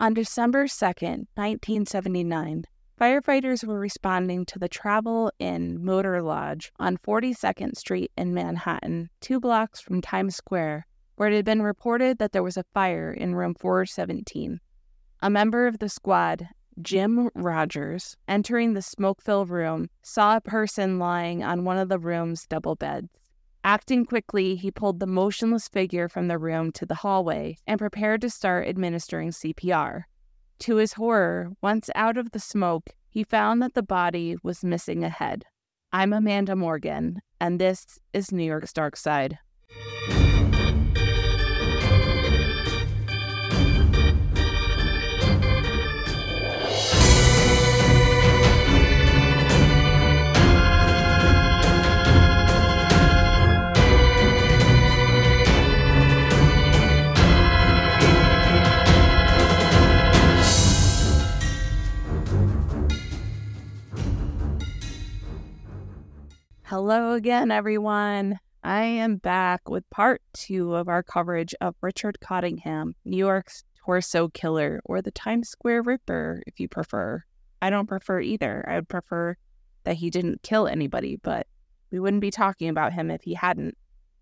On December 2nd, 1979, firefighters were responding to the Travel Inn Motor Lodge on 42nd Street in Manhattan, two blocks from Times Square, where it had been reported that there was a fire in room 417. A member of the squad, Jim Rogers, entering the smoke filled room, saw a person lying on one of the room's double beds. Acting quickly, he pulled the motionless figure from the room to the hallway and prepared to start administering CPR. To his horror, once out of the smoke, he found that the body was missing a head. I'm Amanda Morgan, and this is New York's Dark Side. Hello again, everyone. I am back with part two of our coverage of Richard Cottingham, New York's torso killer, or the Times Square Ripper, if you prefer. I don't prefer either. I would prefer that he didn't kill anybody, but we wouldn't be talking about him if he hadn't.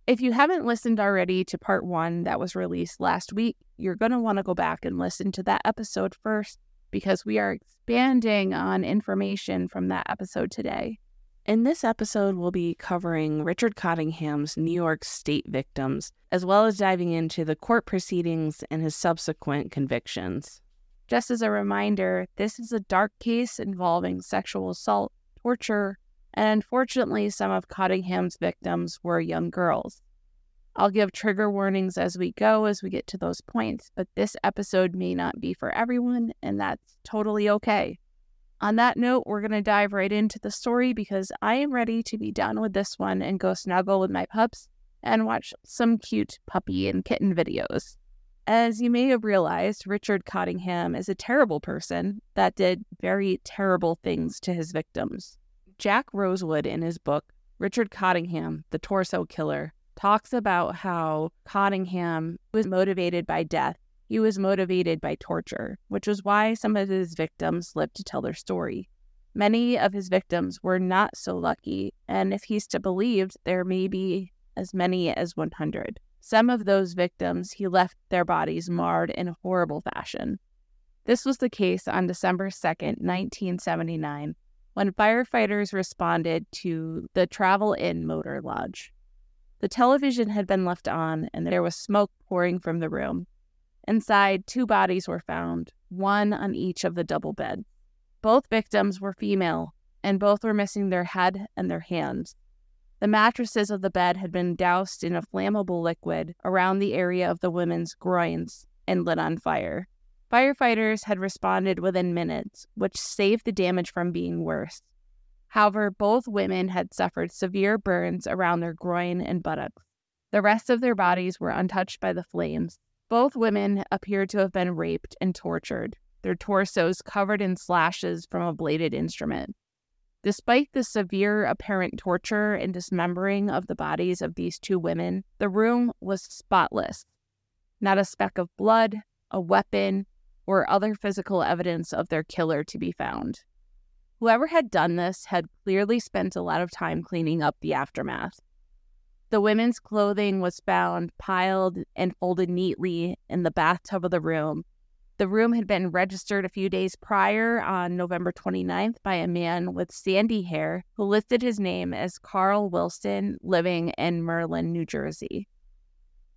If you haven't listened already to part one that was released last week, you're going to want to go back and listen to that episode first because we are expanding on information from that episode today. In this episode, we'll be covering Richard Cottingham's New York State victims, as well as diving into the court proceedings and his subsequent convictions. Just as a reminder, this is a dark case involving sexual assault, torture, and unfortunately, some of Cottingham's victims were young girls. I'll give trigger warnings as we go as we get to those points, but this episode may not be for everyone, and that's totally okay. On that note, we're going to dive right into the story because I am ready to be done with this one and go snuggle with my pups and watch some cute puppy and kitten videos. As you may have realized, Richard Cottingham is a terrible person that did very terrible things to his victims. Jack Rosewood, in his book, Richard Cottingham, the Torso Killer, talks about how Cottingham was motivated by death he was motivated by torture, which was why some of his victims lived to tell their story. Many of his victims were not so lucky, and if he's to believe, there may be as many as 100. Some of those victims, he left their bodies marred in a horrible fashion. This was the case on December 2nd, 1979, when firefighters responded to the Travel Inn Motor Lodge. The television had been left on, and there was smoke pouring from the room. Inside, two bodies were found, one on each of the double beds. Both victims were female, and both were missing their head and their hands. The mattresses of the bed had been doused in a flammable liquid around the area of the women's groins and lit on fire. Firefighters had responded within minutes, which saved the damage from being worse. However, both women had suffered severe burns around their groin and buttocks. The rest of their bodies were untouched by the flames, both women appeared to have been raped and tortured, their torsos covered in slashes from a bladed instrument. Despite the severe apparent torture and dismembering of the bodies of these two women, the room was spotless. Not a speck of blood, a weapon, or other physical evidence of their killer to be found. Whoever had done this had clearly spent a lot of time cleaning up the aftermath. The women's clothing was found piled and folded neatly in the bathtub of the room. The room had been registered a few days prior on November 29th by a man with sandy hair who listed his name as Carl Wilson, living in Merlin, New Jersey.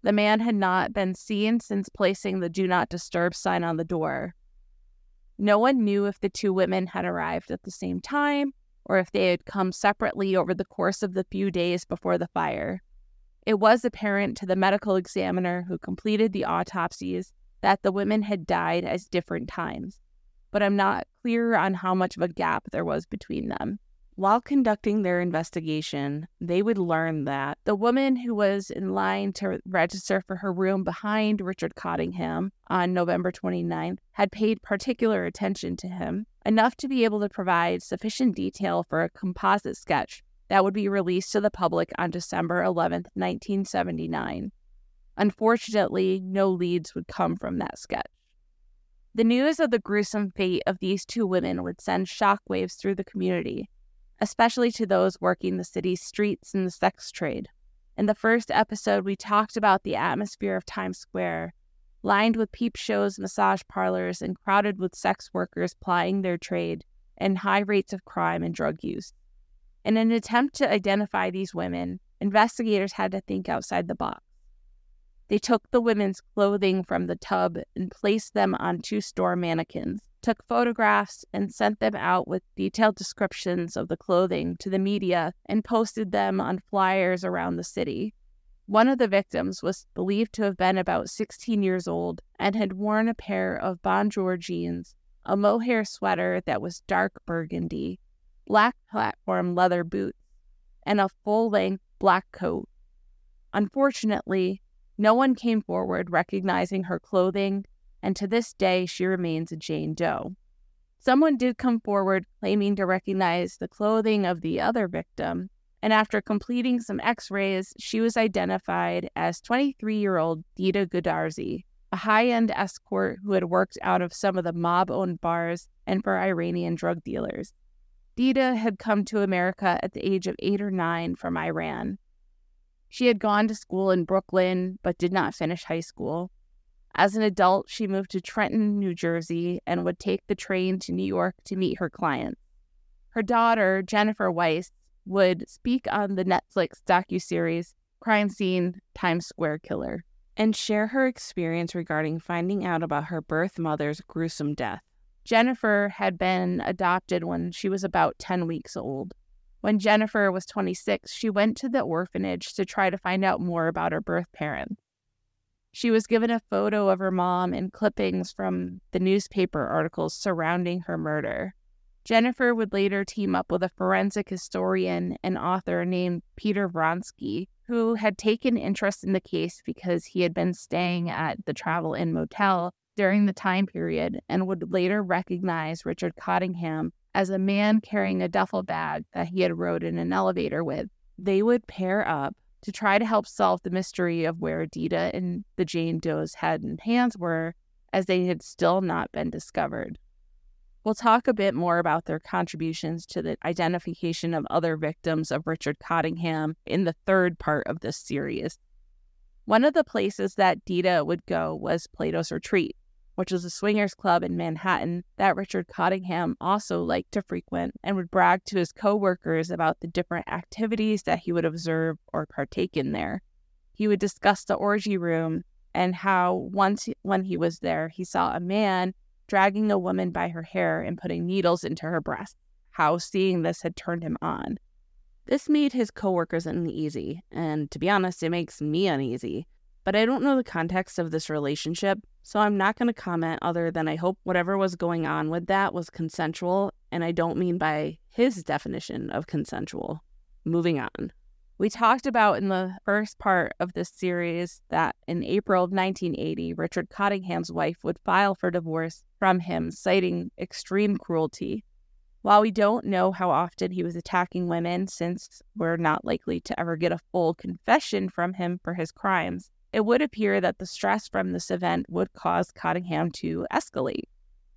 The man had not been seen since placing the Do Not Disturb sign on the door. No one knew if the two women had arrived at the same time or if they had come separately over the course of the few days before the fire. It was apparent to the medical examiner who completed the autopsies that the women had died at different times, but I'm not clear on how much of a gap there was between them. While conducting their investigation, they would learn that the woman who was in line to register for her room behind Richard Cottingham on November 29th had paid particular attention to him enough to be able to provide sufficient detail for a composite sketch that would be released to the public on December 11, 1979. Unfortunately, no leads would come from that sketch. The news of the gruesome fate of these two women would send shockwaves through the community, especially to those working the city's streets and the sex trade. In the first episode, we talked about the atmosphere of Times Square, lined with peep shows, massage parlors, and crowded with sex workers plying their trade, and high rates of crime and drug use. In an attempt to identify these women, investigators had to think outside the box. They took the women's clothing from the tub and placed them on two store mannequins, took photographs, and sent them out with detailed descriptions of the clothing to the media and posted them on flyers around the city. One of the victims was believed to have been about 16 years old and had worn a pair of Bonjour jeans, a mohair sweater that was dark burgundy, black platform leather boots, and a full length black coat. Unfortunately, no one came forward recognizing her clothing, and to this day she remains a Jane Doe. Someone did come forward claiming to recognize the clothing of the other victim, and after completing some x rays, she was identified as 23 year old Dita Goodarzi, a high end escort who had worked out of some of the mob owned bars and for Iranian drug dealers. Dita had come to America at the age of eight or nine from Iran. She had gone to school in Brooklyn, but did not finish high school. As an adult, she moved to Trenton, New Jersey, and would take the train to New York to meet her clients. Her daughter, Jennifer Weiss, would speak on the Netflix docuseries Crime Scene Times Square Killer and share her experience regarding finding out about her birth mother's gruesome death. Jennifer had been adopted when she was about 10 weeks old. When Jennifer was 26, she went to the orphanage to try to find out more about her birth parents. She was given a photo of her mom and clippings from the newspaper articles surrounding her murder. Jennifer would later team up with a forensic historian and author named Peter Vronsky, who had taken interest in the case because he had been staying at the Travel Inn Motel during the time period and would later recognize Richard Cottingham as a man carrying a duffel bag that he had rode in an elevator with. They would pair up to try to help solve the mystery of where Dita and the Jane Doe's head and hands were, as they had still not been discovered. We'll talk a bit more about their contributions to the identification of other victims of Richard Cottingham in the third part of this series. One of the places that Dita would go was Plato's Retreat, which was a swingers club in Manhattan that Richard Cottingham also liked to frequent and would brag to his coworkers about the different activities that he would observe or partake in there. He would discuss the orgy room and how once when he was there, he saw a man dragging a woman by her hair and putting needles into her breast. How seeing this had turned him on. This made his coworkers uneasy, and to be honest, it makes me uneasy. But I don't know the context of this relationship, so I'm not going to comment other than I hope whatever was going on with that was consensual, and I don't mean by his definition of consensual. Moving on. We talked about in the first part of this series that in April of 1980, Richard Cottingham's wife would file for divorce from him, citing extreme cruelty. While we don't know how often he was attacking women, since we're not likely to ever get a full confession from him for his crimes, it would appear that the stress from this event would cause Cottingham to escalate.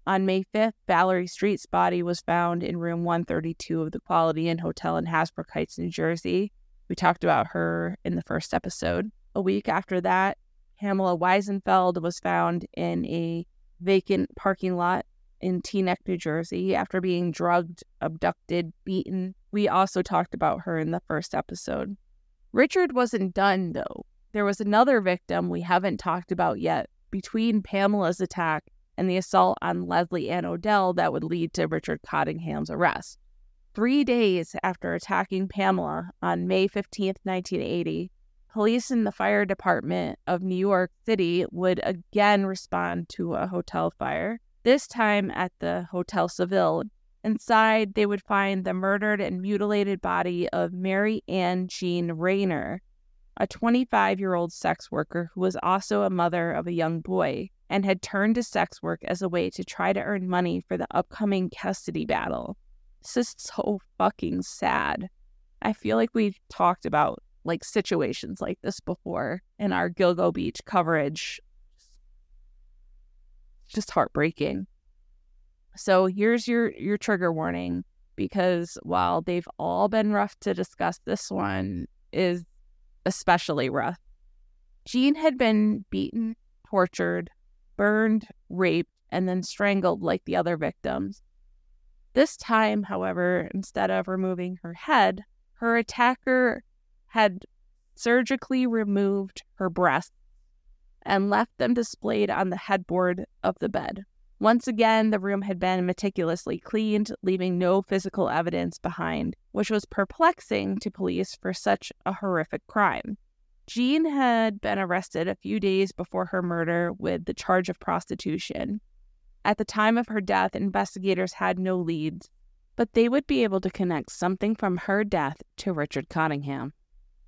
On May 5th, Valerie Street's body was found in room 132 of the Quality Inn Hotel in Hasbrouck Heights, New Jersey. We talked about her in the first episode. A week after that, Pamela Weisenfeld was found in a vacant parking lot in Teaneck, New Jersey, after being drugged, abducted, beaten. We also talked about her in the first episode. Richard wasn't done, though. There was another victim we haven't talked about yet between Pamela's attack and the assault on Leslie Ann Odell that would lead to Richard Cottingham's arrest. Three days after attacking Pamela on May 15, 1980, police and the fire department of New York City would again respond to a hotel fire, this time at the Hotel Seville. Inside, they would find the murdered and mutilated body of Mary Ann Jean Rayner, a 25 year old sex worker who was also a mother of a young boy and had turned to sex work as a way to try to earn money for the upcoming custody battle. This is so fucking sad. I feel like we've talked about like situations like this before in our Gilgo Beach coverage. just heartbreaking. So here's your your trigger warning because while they've all been rough to discuss, this one is especially rough. Jean had been beaten, tortured, burned, raped, and then strangled like the other victims. This time, however, instead of removing her head, her attacker had surgically removed her breasts and left them displayed on the headboard of the bed. Once again, the room had been meticulously cleaned, leaving no physical evidence behind, which was perplexing to police for such a horrific crime. Jean had been arrested a few days before her murder with the charge of prostitution. At the time of her death, investigators had no leads, but they would be able to connect something from her death to Richard Cottingham.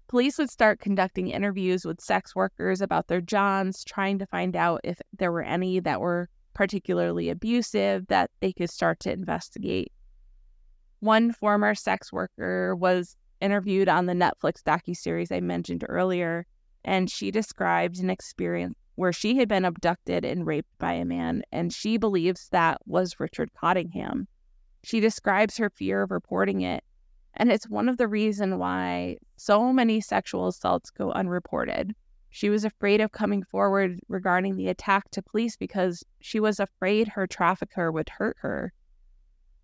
Police would start conducting interviews with sex workers about their Johns, trying to find out if there were any that were particularly abusive that they could start to investigate. One former sex worker was interviewed on the Netflix docuseries I mentioned earlier, and she described an experience where she had been abducted and raped by a man, and she believes that was Richard Cottingham. She describes her fear of reporting it, and it's one of the reasons why so many sexual assaults go unreported. She was afraid of coming forward regarding the attack to police because she was afraid her trafficker would hurt her.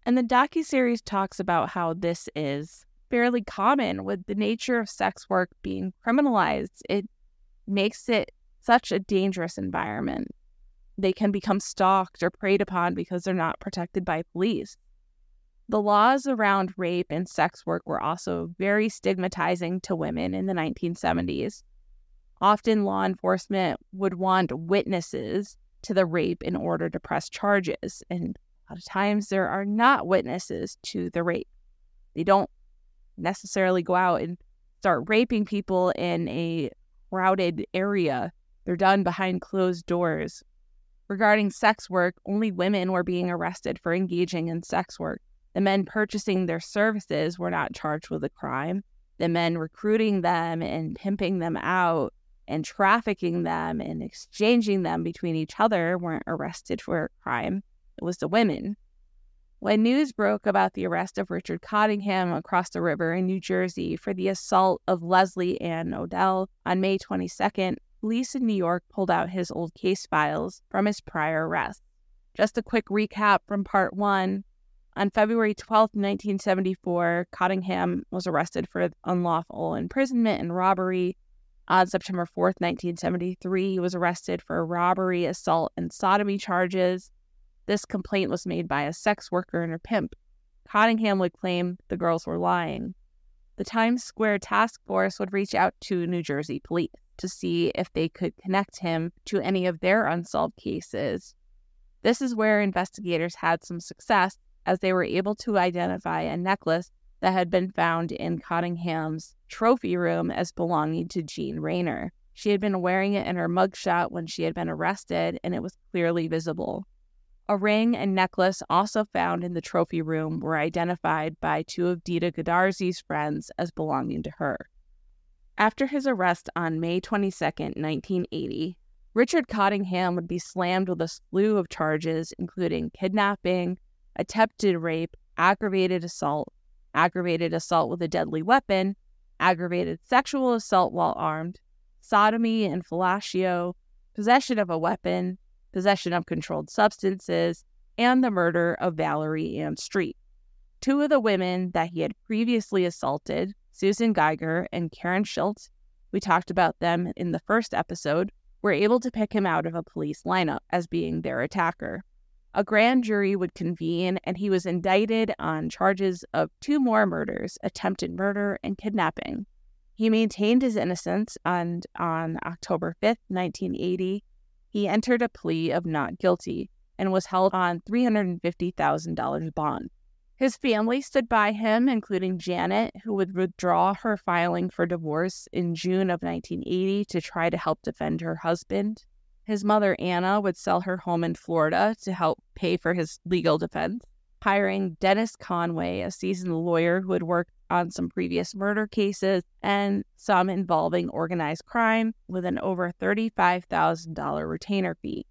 And the docuseries talks about how this is fairly common with the nature of sex work being criminalized. It makes it such a dangerous environment. They can become stalked or preyed upon because they're not protected by police. The laws around rape and sex work were also very stigmatizing to women in the 1970s. Often, law enforcement would want witnesses to the rape in order to press charges. And a lot of times, there are not witnesses to the rape. They don't necessarily go out and start raping people in a crowded area. They're done behind closed doors. Regarding sex work, only women were being arrested for engaging in sex work. The men purchasing their services were not charged with a crime. The men recruiting them and pimping them out and trafficking them and exchanging them between each other weren't arrested for a crime. It was the women. When news broke about the arrest of Richard Cottingham across the river in New Jersey for the assault of Leslie Ann Odell on May 22nd, police in New York pulled out his old case files from his prior arrest. Just a quick recap from part one. On February 12, 1974, Cottingham was arrested for unlawful imprisonment and robbery on September 4th, 1973, he was arrested for robbery, assault, and sodomy charges. This complaint was made by a sex worker and her pimp. Cottingham would claim the girls were lying. The Times Square task force would reach out to New Jersey police to see if they could connect him to any of their unsolved cases. This is where investigators had some success as they were able to identify a necklace that had been found in Cottingham's trophy room as belonging to Jean Rayner. She had been wearing it in her mugshot when she had been arrested, and it was clearly visible. A ring and necklace also found in the trophy room were identified by two of Dita Goodarzi's friends as belonging to her. After his arrest on May 22, 1980, Richard Cottingham would be slammed with a slew of charges, including kidnapping, attempted rape, aggravated assault, aggravated assault with a deadly weapon, aggravated sexual assault while armed, sodomy and fellatio, possession of a weapon, possession of controlled substances, and the murder of Valerie Ann Street. Two of the women that he had previously assaulted, Susan Geiger and Karen Schultz, we talked about them in the first episode, were able to pick him out of a police lineup as being their attacker a grand jury would convene and he was indicted on charges of two more murders attempted murder and kidnapping. He maintained his innocence, and on October 5th, 1980, he entered a plea of not guilty and was held on $350,000 bond. His family stood by him, including Janet, who would withdraw her filing for divorce in June of 1980 to try to help defend her husband. His mother, Anna, would sell her home in Florida to help pay for his legal defense, hiring Dennis Conway, a seasoned lawyer who had worked on some previous murder cases and some involving organized crime with an over $35,000 retainer fee.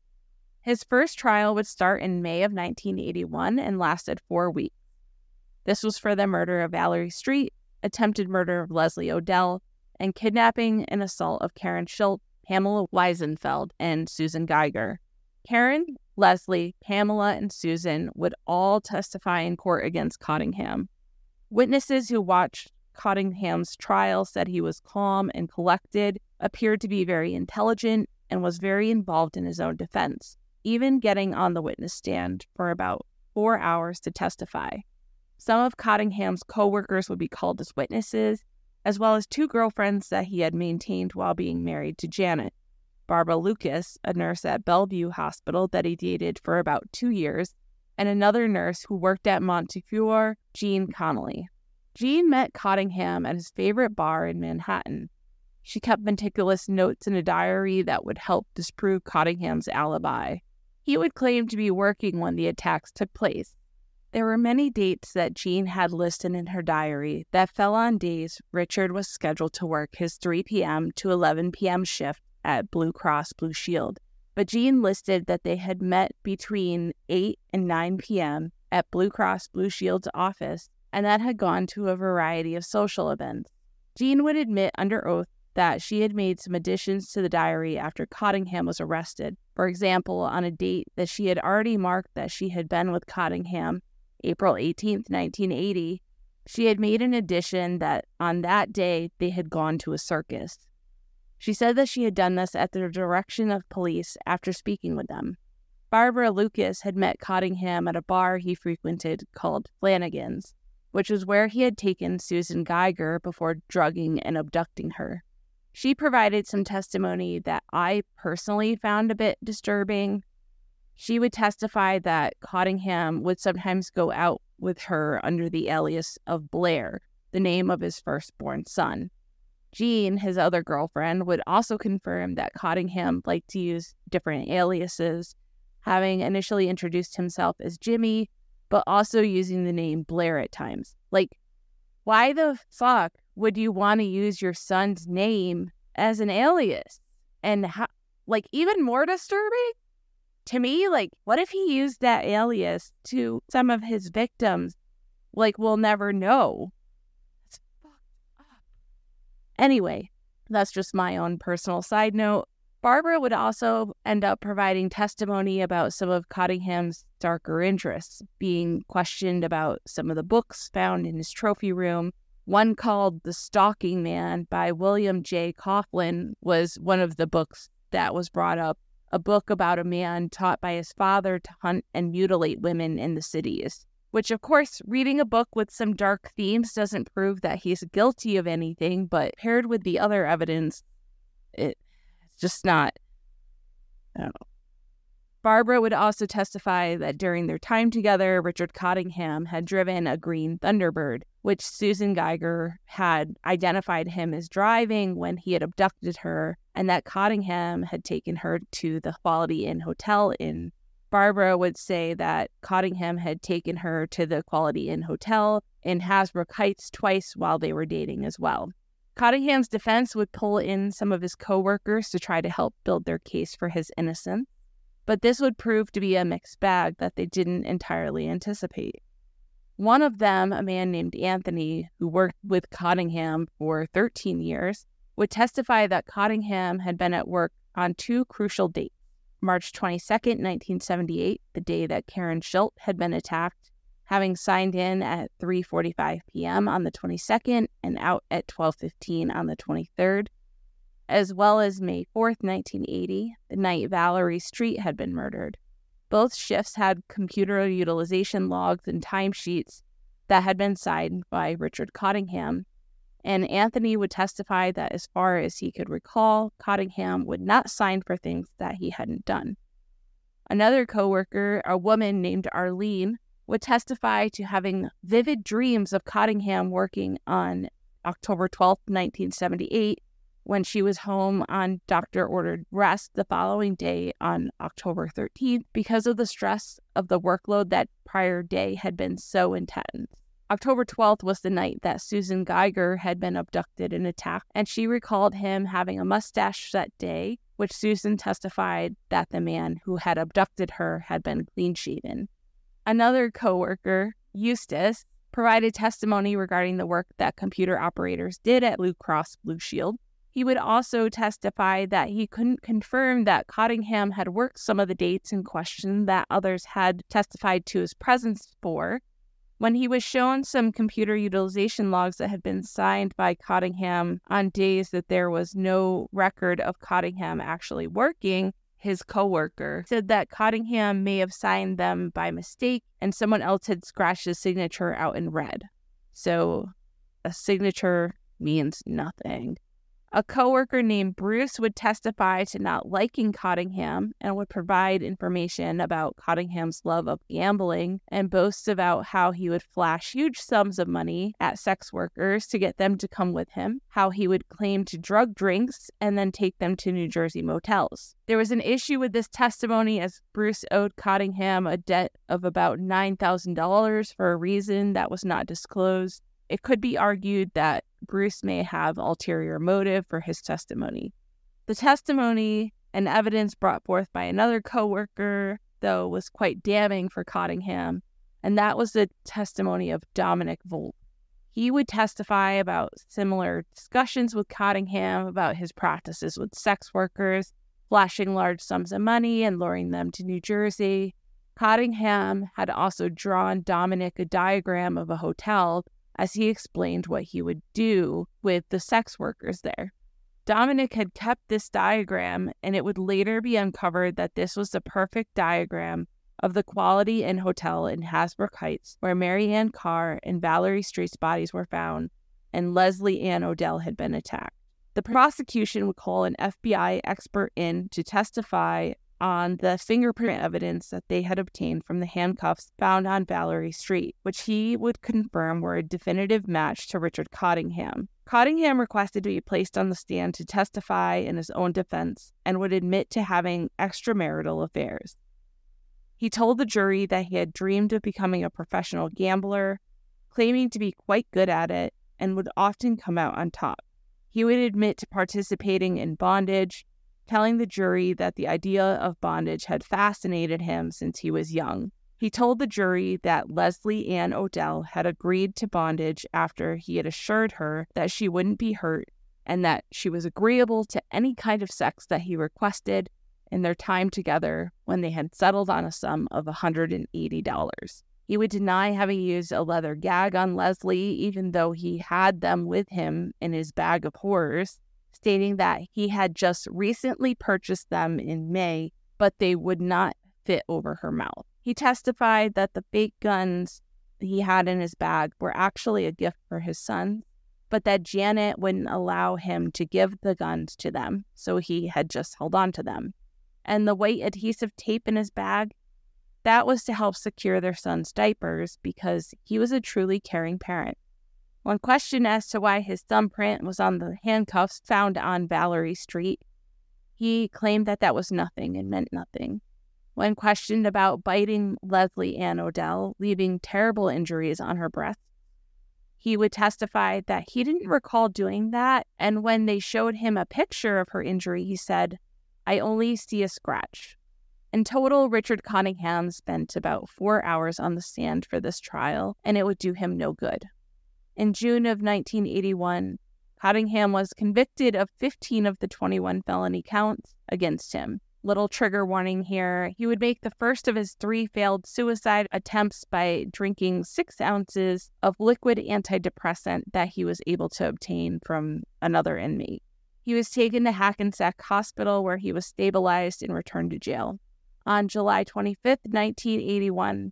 His first trial would start in May of 1981 and lasted four weeks. This was for the murder of Valerie Street, attempted murder of Leslie Odell, and kidnapping and assault of Karen Schilt, Pamela Weisenfeld, and Susan Geiger. Karen, Leslie, Pamela, and Susan would all testify in court against Cottingham. Witnesses who watched Cottingham's trial said he was calm and collected, appeared to be very intelligent, and was very involved in his own defense, even getting on the witness stand for about four hours to testify. Some of Cottingham's coworkers would be called as witnesses, as well as two girlfriends that he had maintained while being married to Janet. Barbara Lucas, a nurse at Bellevue Hospital that he dated for about two years, and another nurse who worked at Montefiore, Jean Connolly. Jean met Cottingham at his favorite bar in Manhattan. She kept meticulous notes in a diary that would help disprove Cottingham's alibi. He would claim to be working when the attacks took place. There were many dates that Jean had listed in her diary that fell on days Richard was scheduled to work his 3 p.m. to 11 p.m. shift at Blue Cross Blue Shield, but Jean listed that they had met between 8 and 9 p.m. at Blue Cross Blue Shield's office and that had gone to a variety of social events. Jean would admit under oath that she had made some additions to the diary after Cottingham was arrested. For example, on a date that she had already marked that she had been with Cottingham, April 18, 1980, she had made an addition that on that day they had gone to a circus. She said that she had done this at the direction of police after speaking with them. Barbara Lucas had met Cottingham at a bar he frequented called Flanagan's, which was where he had taken Susan Geiger before drugging and abducting her. She provided some testimony that I personally found a bit disturbing. She would testify that Cottingham would sometimes go out with her under the alias of Blair, the name of his firstborn son. Jean, his other girlfriend, would also confirm that Cottingham liked to use different aliases, having initially introduced himself as Jimmy, but also using the name Blair at times. Like, why the fuck would you want to use your son's name as an alias? And how, like, even more disturbing to me, like, what if he used that alias to some of his victims? Like, we'll never know. Anyway, that's just my own personal side note. Barbara would also end up providing testimony about some of Cottingham's darker interests, being questioned about some of the books found in his trophy room. One called The Stalking Man by William J. Coughlin was one of the books that was brought up, a book about a man taught by his father to hunt and mutilate women in the cities. Which, of course, reading a book with some dark themes doesn't prove that he's guilty of anything, but paired with the other evidence, it just not, I don't know. Barbara would also testify that during their time together, Richard Cottingham had driven a green Thunderbird, which Susan Geiger had identified him as driving when he had abducted her, and that Cottingham had taken her to the Quality Inn Hotel in. Barbara would say that Cottingham had taken her to the Quality Inn Hotel in Hasbrouck Heights twice while they were dating as well. Cottingham's defense would pull in some of his coworkers to try to help build their case for his innocence, but this would prove to be a mixed bag that they didn't entirely anticipate. One of them, a man named Anthony, who worked with Cottingham for 13 years, would testify that Cottingham had been at work on two crucial dates March 22, 1978, the day that Karen Schilt had been attacked, having signed in at 3:45 p.m. on the 22nd and out at 12:15 on the 23rd, as well as May 4th, 1980, the night Valerie Street had been murdered. Both shifts had computer utilization logs and timesheets that had been signed by Richard Cottingham, and Anthony would testify that as far as he could recall, Cottingham would not sign for things that he hadn't done. Another coworker, a woman named Arlene, would testify to having vivid dreams of Cottingham working on October 12, 1978, when she was home on doctor ordered rest the following day on October 13th because of the stress of the workload that prior day had been so intense. October 12th was the night that Susan Geiger had been abducted and attacked, and she recalled him having a mustache that day which Susan testified that the man who had abducted her had been clean shaven. Another coworker, Eustace, provided testimony regarding the work that computer operators did at Blue Cross Blue Shield. He would also testify that he couldn't confirm that Cottingham had worked some of the dates in question that others had testified to his presence for. When he was shown some computer utilization logs that had been signed by Cottingham on days that there was no record of Cottingham actually working, his coworker said that Cottingham may have signed them by mistake and someone else had scratched his signature out in red. So a signature means nothing. A coworker named Bruce would testify to not liking Cottingham and would provide information about Cottingham's love of gambling and boasts about how he would flash huge sums of money at sex workers to get them to come with him, how he would claim to drug drinks and then take them to New Jersey motels. There was an issue with this testimony as Bruce owed Cottingham a debt of about $9,000 for a reason that was not disclosed. It could be argued that Bruce may have ulterior motive for his testimony. The testimony and evidence brought forth by another coworker, though, was quite damning for Cottingham, and that was the testimony of Dominic Volt. He would testify about similar discussions with Cottingham about his practices with sex workers, flashing large sums of money and luring them to New Jersey. Cottingham had also drawn Dominic a diagram of a hotel as he explained what he would do with the sex workers there. Dominic had kept this diagram, and it would later be uncovered that this was the perfect diagram of the Quality Inn Hotel in Hasbrouck Heights, where Mary Ann Carr and Valerie Street's bodies were found, and Leslie Ann Odell had been attacked. The prosecution would call an FBI expert in to testify on the fingerprint evidence that they had obtained from the handcuffs found on Valerie Street, which he would confirm were a definitive match to Richard Cottingham. Cottingham requested to be placed on the stand to testify in his own defense and would admit to having extramarital affairs. He told the jury that he had dreamed of becoming a professional gambler, claiming to be quite good at it, and would often come out on top. He would admit to participating in bondage, telling the jury that the idea of bondage had fascinated him since he was young. He told the jury that Leslie Ann Odell had agreed to bondage after he had assured her that she wouldn't be hurt and that she was agreeable to any kind of sex that he requested in their time together when they had settled on a sum of $180. He would deny having used a leather gag on Leslie, even though he had them with him in his bag of horrors stating that he had just recently purchased them in May, but they would not fit over her mouth. He testified that the fake guns he had in his bag were actually a gift for his son, but that Janet wouldn't allow him to give the guns to them, so he had just held on to them. And the white adhesive tape in his bag, that was to help secure their son's diapers because he was a truly caring parent. When questioned as to why his thumbprint was on the handcuffs found on Valerie Street, he claimed that that was nothing and meant nothing. When questioned about biting Leslie Ann Odell, leaving terrible injuries on her breast, he would testify that he didn't recall doing that. And when they showed him a picture of her injury, he said, I only see a scratch. In total, Richard Cottingham spent about four hours on the stand for this trial, and it would do him no good. In June of 1981, Cottingham was convicted of 15 of the 21 felony counts against him. Little trigger warning here. He would make the first of his three failed suicide attempts by drinking six ounces of liquid antidepressant that he was able to obtain from another inmate. He was taken to Hackensack Hospital where he was stabilized and returned to jail. On July 25, 1981,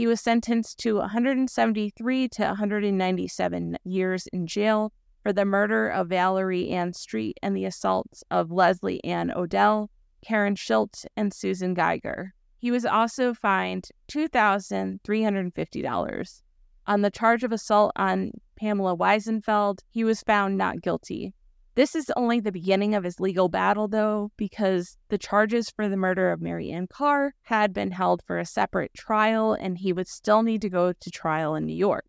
he was sentenced to 173 to 197 years in jail for the murder of Valerie Ann Street and the assaults of Leslie Ann Odell, Karen Schilt, and Susan Geiger. He was also fined $2,350. On the charge of assault on Pamela Weisenfeld, he was found not guilty. This is only the beginning of his legal battle, though, because the charges for the murder of Mary Ann Carr had been held for a separate trial, and he would still need to go to trial in New York.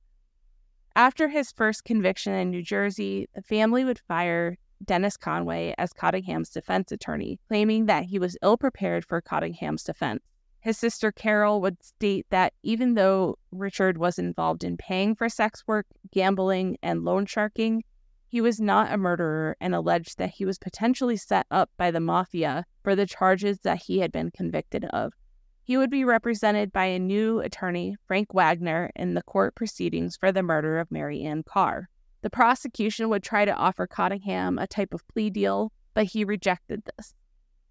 After his first conviction in New Jersey, the family would fire Dennis Conway as Cottingham's defense attorney, claiming that he was ill prepared for Cottingham's defense. His sister Carol would state that even though Richard was involved in paying for sex work, gambling, and loan sharking, he was not a murderer and alleged that he was potentially set up by the mafia for the charges that he had been convicted of. He would be represented by a new attorney, Frank Wagner, in the court proceedings for the murder of Mary Ann Carr. The prosecution would try to offer Cottingham a type of plea deal, but he rejected this.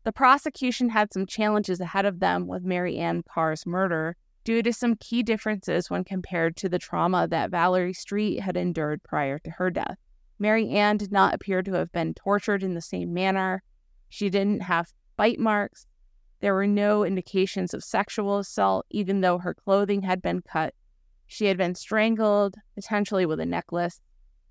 The prosecution had some challenges ahead of them with Mary Ann Carr's murder due to some key differences when compared to the trauma that Valerie Street had endured prior to her death. Mary Ann did not appear to have been tortured in the same manner. She didn't have bite marks. There were no indications of sexual assault, even though her clothing had been cut. She had been strangled, potentially with a necklace,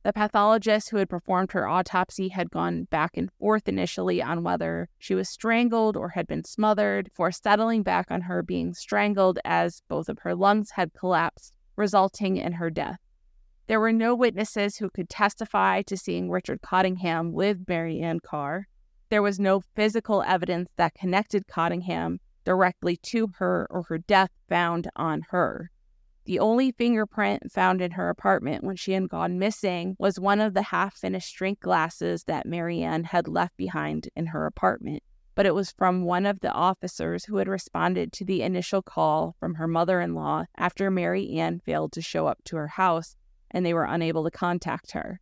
the pathologist who had performed her autopsy had gone back and forth initially on whether she was strangled or had been smothered, before settling back on her being strangled as both of her lungs had collapsed, resulting in her death. There were no witnesses who could testify to seeing Richard Cottingham with Mary Ann Carr. There was no physical evidence that connected Cottingham directly to her or her death found on her. The only fingerprint found in her apartment when she had gone missing was one of the half finished drink glasses that Marianne had left behind in her apartment. But it was from one of the officers who had responded to the initial call from her mother in law after Marianne failed to show up to her house and they were unable to contact her.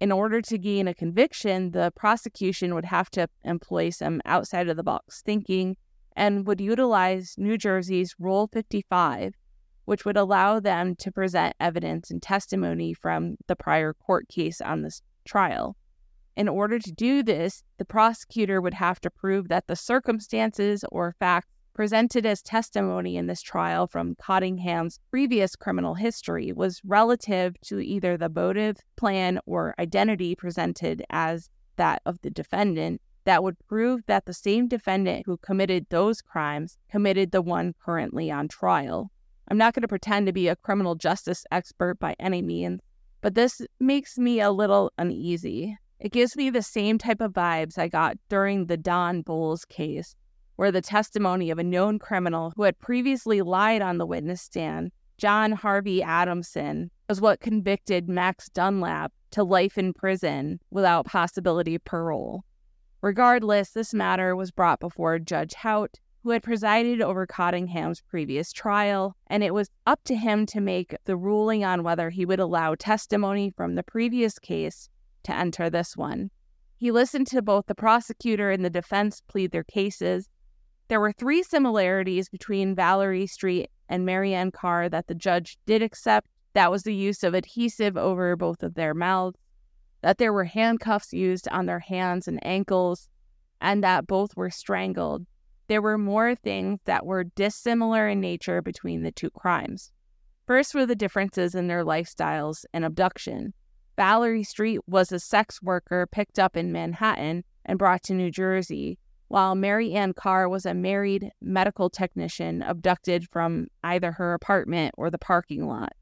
In order to gain a conviction, the prosecution would have to employ some outside of the box thinking and would utilize New Jersey's Rule 55 which would allow them to present evidence and testimony from the prior court case on this trial. In order to do this, the prosecutor would have to prove that the circumstances or facts presented as testimony in this trial from Cottingham's previous criminal history was relative to either the motive, plan, or identity presented as that of the defendant that would prove that the same defendant who committed those crimes committed the one currently on trial. I'm not going to pretend to be a criminal justice expert by any means, but this makes me a little uneasy. It gives me the same type of vibes I got during the Don Bolles case, where the testimony of a known criminal who had previously lied on the witness stand, John Harvey Adamson, was what convicted Max Dunlap to life in prison without possibility of parole. Regardless, this matter was brought before Judge Hout, who had presided over Cottingham's previous trial, and it was up to him to make the ruling on whether he would allow testimony from the previous case to enter this one. He listened to both the prosecutor and the defense plead their cases. There were three similarities between Valerie Street and Marianne Carr that the judge did accept. That was the use of adhesive over both of their mouths, that there were handcuffs used on their hands and ankles, and that both were strangled there were more things that were dissimilar in nature between the two crimes. First were the differences in their lifestyles and abduction. Valerie Street was a sex worker picked up in Manhattan and brought to New Jersey, while Mary Ann Carr was a married medical technician abducted from either her apartment or the parking lot.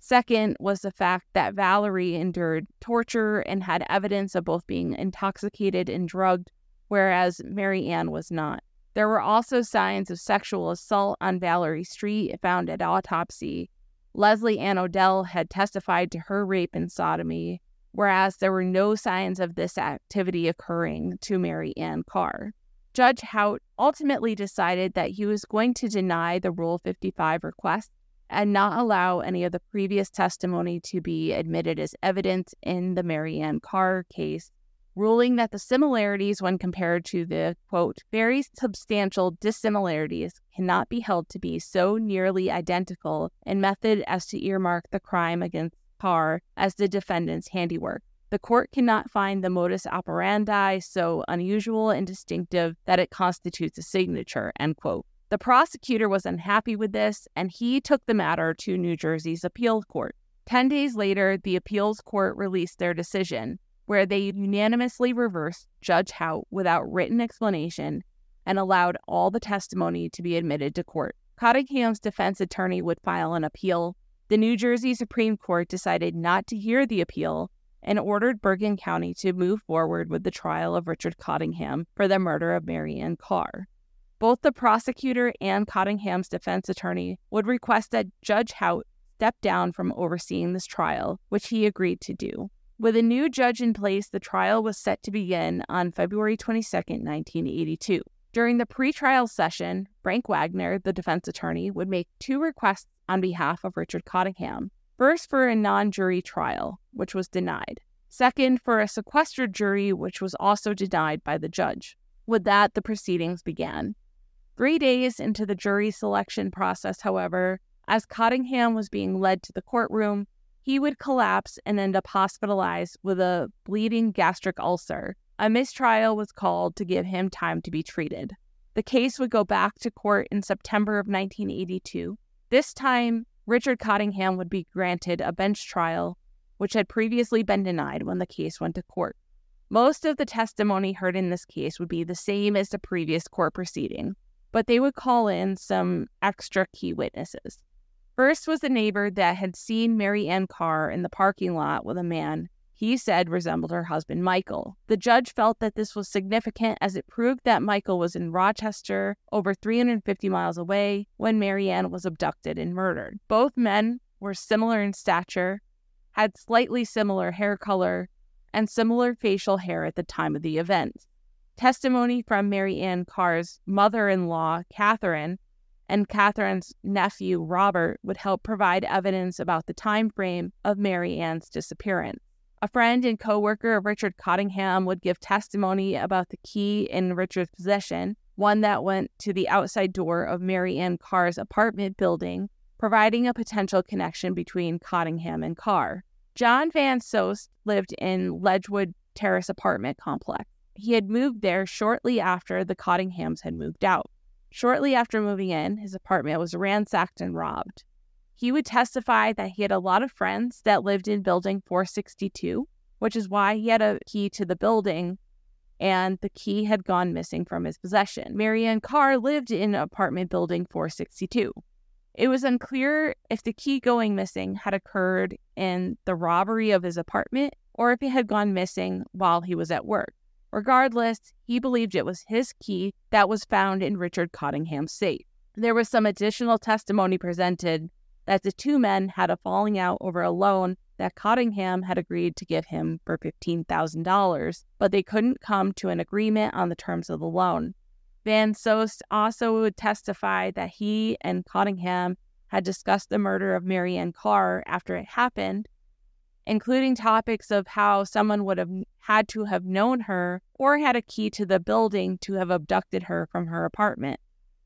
Second was the fact that Valerie endured torture and had evidence of both being intoxicated and drugged, whereas Mary Ann was not. There were also signs of sexual assault on Valerie Street found at autopsy. Leslie Ann Odell had testified to her rape and sodomy, whereas there were no signs of this activity occurring to Mary Ann Carr. Judge Hout ultimately decided that he was going to deny the Rule 55 request and not allow any of the previous testimony to be admitted as evidence in the Marianne Carr case ruling that the similarities, when compared to the quote, very substantial dissimilarities, cannot be held to be so nearly identical in method as to earmark the crime against Carr as the defendant's handiwork. The court cannot find the modus operandi so unusual and distinctive that it constitutes a signature, end quote. The prosecutor was unhappy with this, and he took the matter to New Jersey's appeal court. Ten days later, the appeals court released their decision, where they unanimously reversed Judge Hout without written explanation and allowed all the testimony to be admitted to court. Cottingham's defense attorney would file an appeal. The New Jersey Supreme Court decided not to hear the appeal and ordered Bergen County to move forward with the trial of Richard Cottingham for the murder of Mary Ann Carr. Both the prosecutor and Cottingham's defense attorney would request that Judge Hout step down from overseeing this trial, which he agreed to do. With a new judge in place, the trial was set to begin on February 22, 1982. During the pretrial session, Frank Wagner, the defense attorney, would make two requests on behalf of Richard Cottingham. First, for a non jury trial, which was denied. Second, for a sequestered jury, which was also denied by the judge. With that, the proceedings began. Three days into the jury selection process, however, as Cottingham was being led to the courtroom, he would collapse and end up hospitalized with a bleeding gastric ulcer. A mistrial was called to give him time to be treated. The case would go back to court in September of 1982. This time, Richard Cottingham would be granted a bench trial, which had previously been denied when the case went to court. Most of the testimony heard in this case would be the same as the previous court proceeding but they would call in some extra key witnesses. First was the neighbor that had seen Mary Ann Carr in the parking lot with a man he said resembled her husband, Michael. The judge felt that this was significant as it proved that Michael was in Rochester, over 350 miles away, when Mary Ann was abducted and murdered. Both men were similar in stature, had slightly similar hair color, and similar facial hair at the time of the event. Testimony from Mary Ann Carr's mother in law, Catherine, and Catherine's nephew, Robert, would help provide evidence about the time frame of Mary Ann's disappearance. A friend and co-worker of Richard Cottingham would give testimony about the key in Richard's possession, one that went to the outside door of Mary Ann Carr's apartment building, providing a potential connection between Cottingham and Carr. John Van Soest lived in Ledgewood Terrace apartment complex. He had moved there shortly after the Cottinghams had moved out. Shortly after moving in, his apartment was ransacked and robbed. He would testify that he had a lot of friends that lived in building 462, which is why he had a key to the building and the key had gone missing from his possession. Mary Ann Carr lived in apartment building 462. It was unclear if the key going missing had occurred in the robbery of his apartment or if it had gone missing while he was at work. Regardless, he believed it was his key that was found in Richard Cottingham's safe. There was some additional testimony presented that the two men had a falling out over a loan that Cottingham had agreed to give him for $15,000, but they couldn't come to an agreement on the terms of the loan. Van Soest also would testify that he and Cottingham had discussed the murder of Mary Ann Carr after it happened, including topics of how someone would have had to have known her or had a key to the building to have abducted her from her apartment.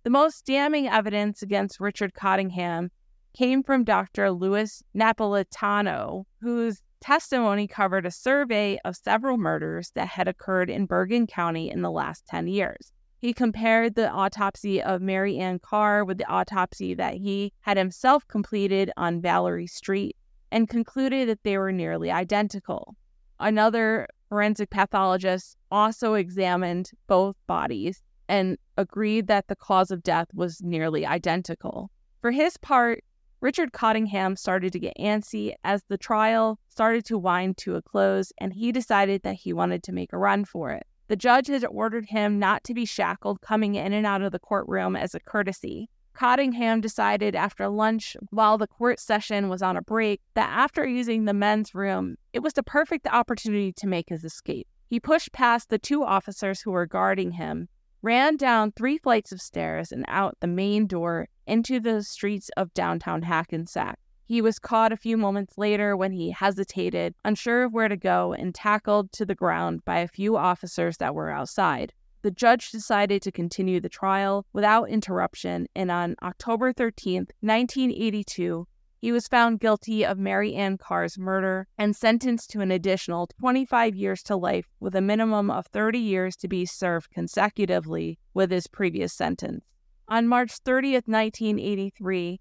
The most damning evidence against Richard Cottingham came from Dr. Louis Napolitano, whose testimony covered a survey of several murders that had occurred in Bergen County in the last 10 years. He compared the autopsy of Mary Ann Carr with the autopsy that he had himself completed on Valerie Street and concluded that they were nearly identical. Another forensic pathologist also examined both bodies and agreed that the cause of death was nearly identical. For his part, Richard Cottingham started to get antsy as the trial started to wind to a close, and he decided that he wanted to make a run for it. The judge had ordered him not to be shackled coming in and out of the courtroom as a courtesy. Cottingham decided after lunch, while the court session was on a break, that after using the men's room, it was the perfect opportunity to make his escape. He pushed past the two officers who were guarding him, ran down three flights of stairs and out the main door into the streets of downtown Hackensack. He was caught a few moments later when he hesitated, unsure of where to go, and tackled to the ground by a few officers that were outside the judge decided to continue the trial without interruption, and on October 13, 1982, he was found guilty of Mary Ann Carr's murder and sentenced to an additional 25 years to life with a minimum of 30 years to be served consecutively with his previous sentence. On March 30, 1983,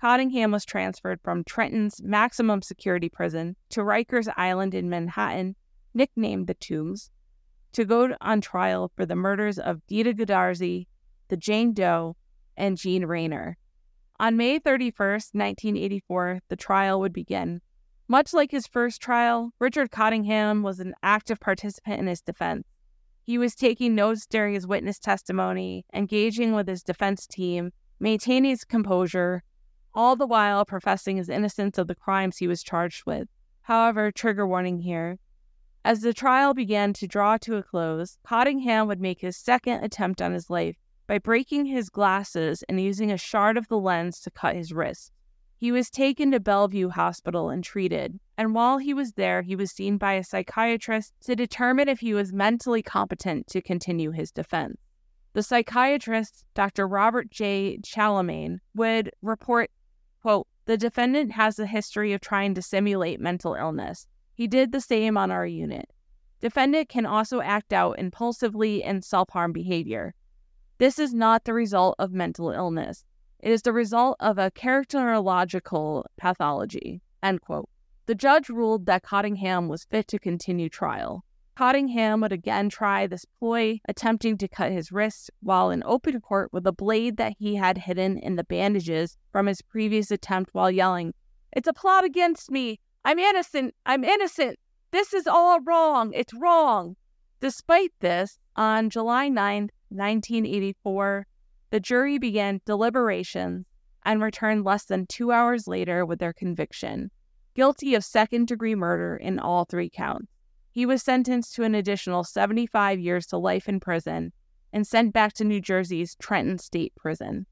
Cottingham was transferred from Trenton's maximum security prison to Rikers Island in Manhattan, nicknamed the Tombs, to go on trial for the murders of Deedeh Goodarzi, the Jane Doe, and Jean Reyner. On May 31, 1984, the trial would begin. Much like his first trial, Richard Cottingham was an active participant in his defense. He was taking notes during his witness testimony, engaging with his defense team, maintaining his composure, all the while professing his innocence of the crimes he was charged with. However, trigger warning here. As the trial began to draw to a close, Cottingham would make his second attempt on his life by breaking his glasses and using a shard of the lens to cut his wrist. He was taken to Bellevue Hospital and treated, and while he was there, he was seen by a psychiatrist to determine if he was mentally competent to continue his defense. The psychiatrist, Dr. Robert J. Chalamet, would report, quote, the defendant has a history of trying to simulate mental illness. He did the same on our unit. Defendant can also act out impulsively and self harm behavior. This is not the result of mental illness. It is the result of a characterological pathology. End quote. The judge ruled that Cottingham was fit to continue trial. Cottingham would again try this ploy, attempting to cut his wrist while in open court with a blade that he had hidden in the bandages from his previous attempt while yelling, It's a plot against me! I'm innocent! I'm innocent! This is all wrong! It's wrong! Despite this, on July 9, 1984, the jury began deliberations and returned less than two hours later with their conviction guilty of second degree murder in all three counts. He was sentenced to an additional 75 years to life in prison and sent back to New Jersey's Trenton State Prison.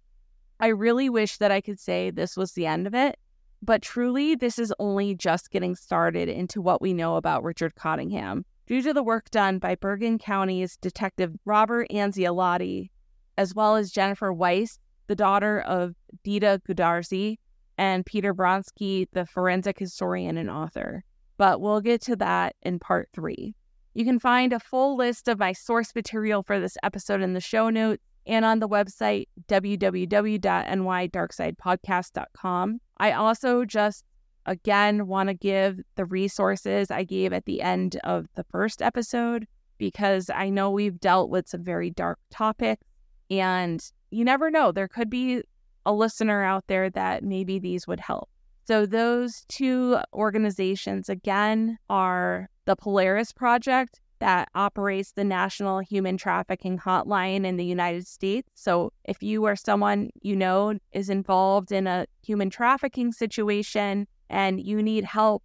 I really wish that I could say this was the end of it, but truly, this is only just getting started into what we know about Richard Cottingham. Due to the work done by Bergen County's Detective Robert Anzilotti, as well as Jennifer Weiss, the daughter of Deedeh Goodarzi, and Peter Vronsky, the forensic historian and author. But we'll get to that in part three. You can find a full list of my source material for this episode in the show notes and on the website www.nydarksidepodcast.com. I also just again want to give the resources I gave at the end of the first episode because I know we've dealt with some very dark topics and you never know. There could be a listener out there that maybe these would help. So, those two organizations, again, are the Polaris Project that operates the National Human Trafficking Hotline in the United States. So, if you or someone you know is involved in a human trafficking situation and you need help,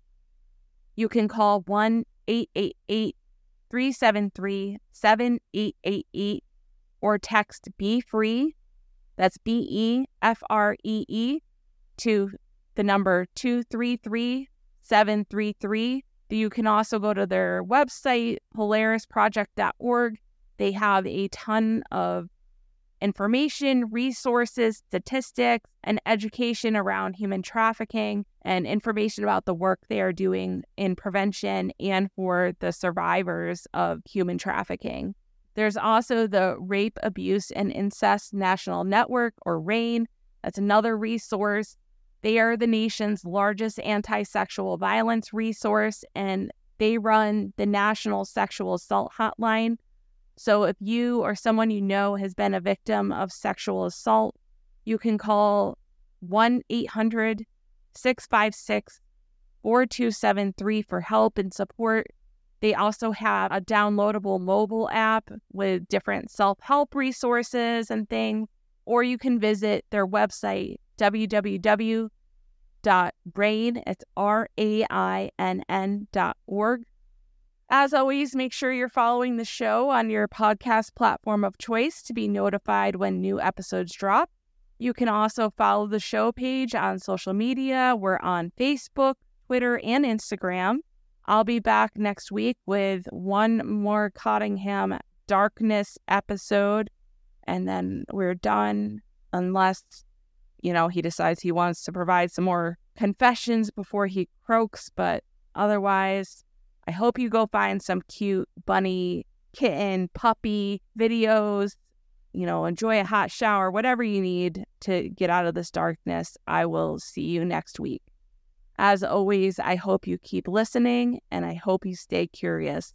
you can call 1 888 373 7888 or text Be Free, that's B E F R E E, to the number 233 733. You can also go to their website, polarisproject.org. They have a ton of information, resources, statistics, and education around human trafficking and information about the work they are doing in prevention and for the survivors of human trafficking. There's also the Rape, Abuse, and Incest National Network, or RAINN. That's another resource. They are the nation's largest anti sexual violence resource, and they run the National Sexual Assault Hotline. So if you or someone you know has been a victim of sexual assault, you can call 1 800 656 4273 for help and support. They also have a downloadable mobile app with different self help resources and things. Or you can visit their website, www.rainn, it's R-A-I-N-N dot org. As always, make sure you're following the show on your podcast platform of choice to be notified when new episodes drop. You can also follow the show page on social media. We're on Facebook, Twitter, and Instagram. I'll be back next week with one more Cottingham Darkness episode, and then we're done unless, you know, he decides he wants to provide some more confessions before he croaks. But otherwise, I hope you go find some cute bunny, kitten, puppy videos. You know, enjoy a hot shower, whatever you need to get out of this darkness. I will see you next week. As always, I hope you keep listening and I hope you stay curious.